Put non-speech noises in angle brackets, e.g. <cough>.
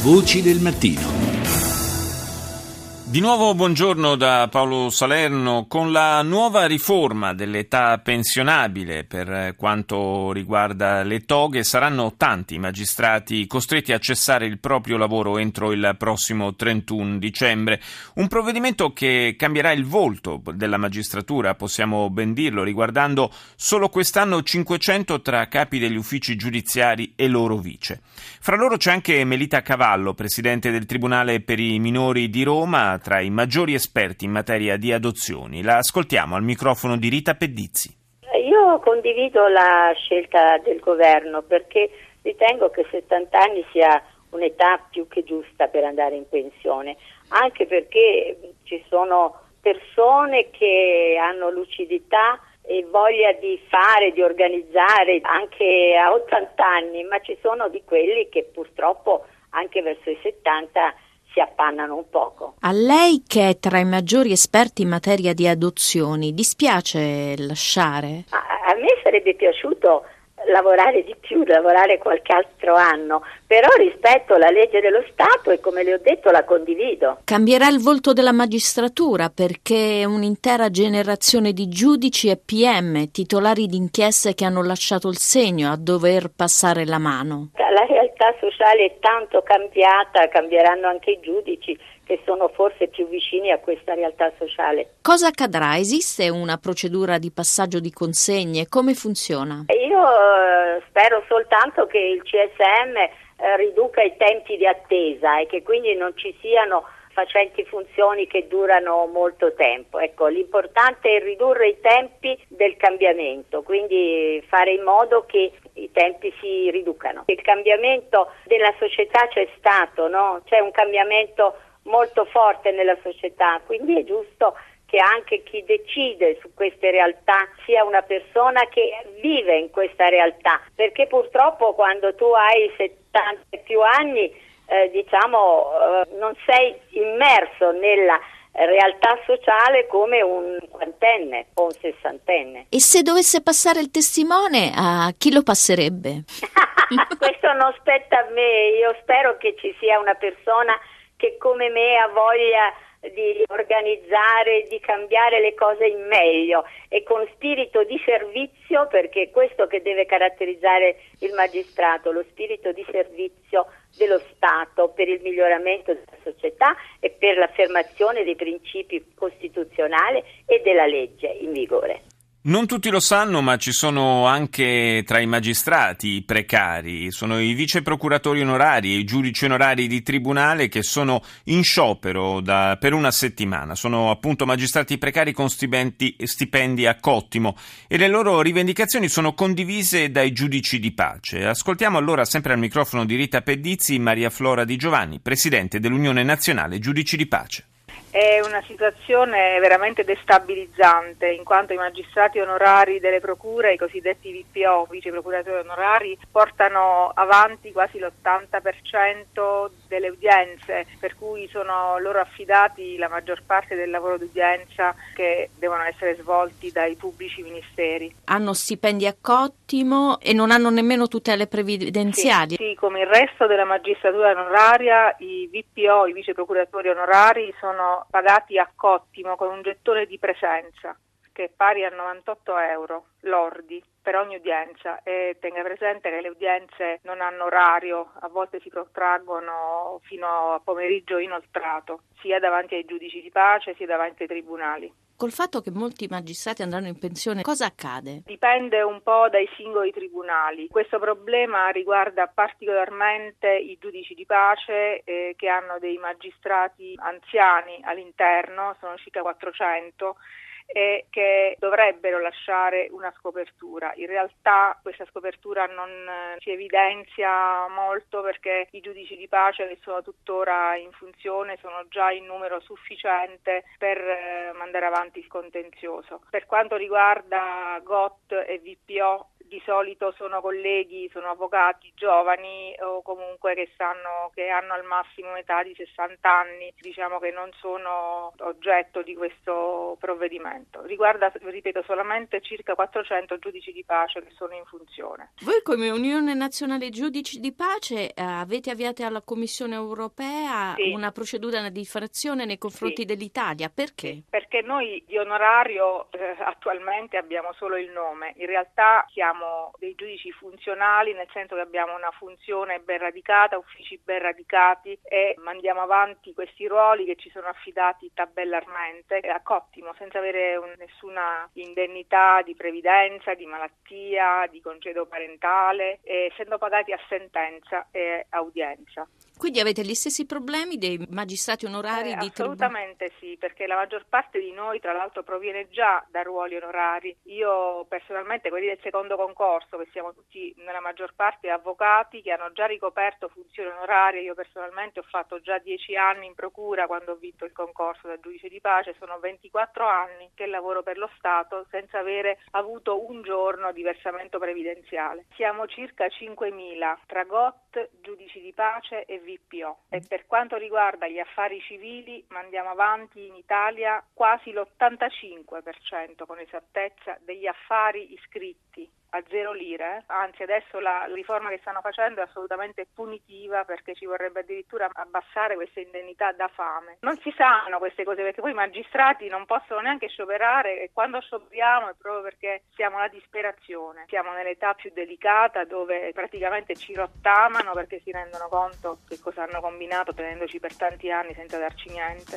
Voci del mattino. Di nuovo buongiorno da Paolo Salerno. Con la nuova riforma dell'età pensionabile per quanto riguarda le toghe saranno tanti i magistrati costretti a cessare il proprio lavoro entro il prossimo 31 dicembre. Un provvedimento che cambierà il volto della magistratura, possiamo ben dirlo, riguardando solo quest'anno 500 tra capi degli uffici giudiziari e loro vice. Fra loro c'è anche Melita Cavallo, presidente del Tribunale per i minori di Roma tra i maggiori esperti in materia di adozioni. La ascoltiamo al microfono di Rita Pedizzi. Io condivido la scelta del governo perché ritengo che 70 anni sia un'età più che giusta per andare in pensione, anche perché ci sono persone che hanno lucidità e voglia di fare, di organizzare anche a 80 anni, ma ci sono di quelli che purtroppo anche verso i 70 si appannano un poco. A lei che è tra i maggiori esperti in materia di adozioni, dispiace lasciare? A, a me sarebbe piaciuto lavorare di più, lavorare qualche altro anno, però rispetto alla legge dello Stato e come le ho detto la condivido. Cambierà il volto della magistratura perché un'intera generazione di giudici e PM, titolari di inchieste che hanno lasciato il segno a dover passare la mano. La realtà sociale è tanto cambiata, cambieranno anche i giudici che sono forse più vicini a questa realtà sociale. Cosa accadrà? Esiste una procedura di passaggio di consegne? Come funziona? Io eh, spero soltanto che il CSM eh, riduca i tempi di attesa e che quindi non ci siano facenti funzioni che durano molto tempo. Ecco, l'importante è ridurre i tempi del cambiamento, quindi fare in modo che i tempi si riducano. Il cambiamento della società c'è stato, no? c'è un cambiamento molto forte nella società, quindi è giusto che anche chi decide su queste realtà sia una persona che vive in questa realtà, perché purtroppo quando tu hai 70 più anni eh, diciamo eh, non sei immerso nella realtà sociale come un quarantenne o un sessantenne. E se dovesse passare il testimone, a chi lo passerebbe? <laughs> <laughs> Questo non spetta a me, io spero che ci sia una persona che come me ha voglia di organizzare, di cambiare le cose in meglio e con spirito di servizio, perché è questo che deve caratterizzare il magistrato, lo spirito di servizio dello Stato per il miglioramento della società e per l'affermazione dei principi costituzionali e della legge in vigore. Non tutti lo sanno, ma ci sono anche tra i magistrati precari, sono i vice procuratori onorari e i giudici onorari di tribunale che sono in sciopero da, per una settimana. Sono appunto magistrati precari con stipendi a cottimo e le loro rivendicazioni sono condivise dai giudici di pace. Ascoltiamo allora sempre al microfono di Rita Pedizzi Maria Flora Di Giovanni, presidente dell'Unione Nazionale Giudici di Pace è una situazione veramente destabilizzante in quanto i magistrati onorari delle procure, i cosiddetti VPO, vice procuratori onorari, portano avanti quasi l'80% delle udienze, per cui sono loro affidati la maggior parte del lavoro d'udienza che devono essere svolti dai pubblici ministeri. Hanno stipendi a cottimo e non hanno nemmeno tutele previdenziali. Sì, sì come il resto della magistratura onoraria, i VPO, i vice procuratori onorari, sono pagati a cottimo con un gettone di presenza che è pari a 98 euro lordi per ogni udienza e tenga presente che le udienze non hanno orario, a volte si protraggono fino a pomeriggio inoltrato, sia davanti ai giudici di pace sia davanti ai tribunali. Col fatto che molti magistrati andranno in pensione, cosa accade? Dipende un po' dai singoli tribunali. Questo problema riguarda particolarmente i giudici di pace eh, che hanno dei magistrati anziani all'interno, sono circa 400 e che dovrebbero lasciare una scopertura. In realtà questa scopertura non eh, si evidenzia molto perché i giudici di pace che sono tuttora in funzione sono già in numero sufficiente per eh, mandare avanti il contenzioso. Per quanto riguarda GOT e VPO di solito sono colleghi, sono avvocati giovani o comunque che, sanno, che hanno al massimo un'età di 60 anni, diciamo che non sono oggetto di questo provvedimento. Riguarda, ripeto, solamente circa 400 giudici di pace che sono in funzione. Voi come Unione Nazionale Giudici di Pace eh, avete avviato alla Commissione europea sì. una procedura di infrazione nei confronti sì. dell'Italia, perché? Perché noi di onorario eh, attualmente abbiamo solo il nome, in realtà siamo dei giudici funzionali nel senso che abbiamo una funzione ben radicata, uffici ben radicati e mandiamo avanti questi ruoli che ci sono affidati tabellarmente a cottimo senza avere un, nessuna indennità di previdenza, di malattia, di congedo parentale, essendo pagati a sentenza e audienza. Quindi avete gli stessi problemi dei magistrati onorari eh, di Assolutamente tribunale? sì, perché la maggior parte di noi tra l'altro proviene già da ruoli onorari. Io personalmente, quelli del secondo concorso, che siamo tutti nella maggior parte avvocati che hanno già ricoperto funzioni onorarie, io personalmente ho fatto già dieci anni in procura quando ho vinto il concorso da giudice di pace, sono 24 anni che lavoro per lo Stato senza avere avuto un giorno di versamento previdenziale. Siamo circa 5.000 tra GOT, giudici di pace e VPO e per quanto riguarda gli affari civili mandiamo avanti in Italia quasi l'85% con esattezza degli affari iscritti a zero lire, anzi adesso la riforma che stanno facendo è assolutamente punitiva perché ci vorrebbe addirittura abbassare queste indennità da fame. Non si sanno queste cose perché poi i magistrati non possono neanche scioperare e quando scioperiamo è proprio perché siamo alla disperazione, siamo nell'età più delicata dove praticamente ci rottamano perché si rendono conto che cosa hanno combinato tenendoci per tanti anni senza darci niente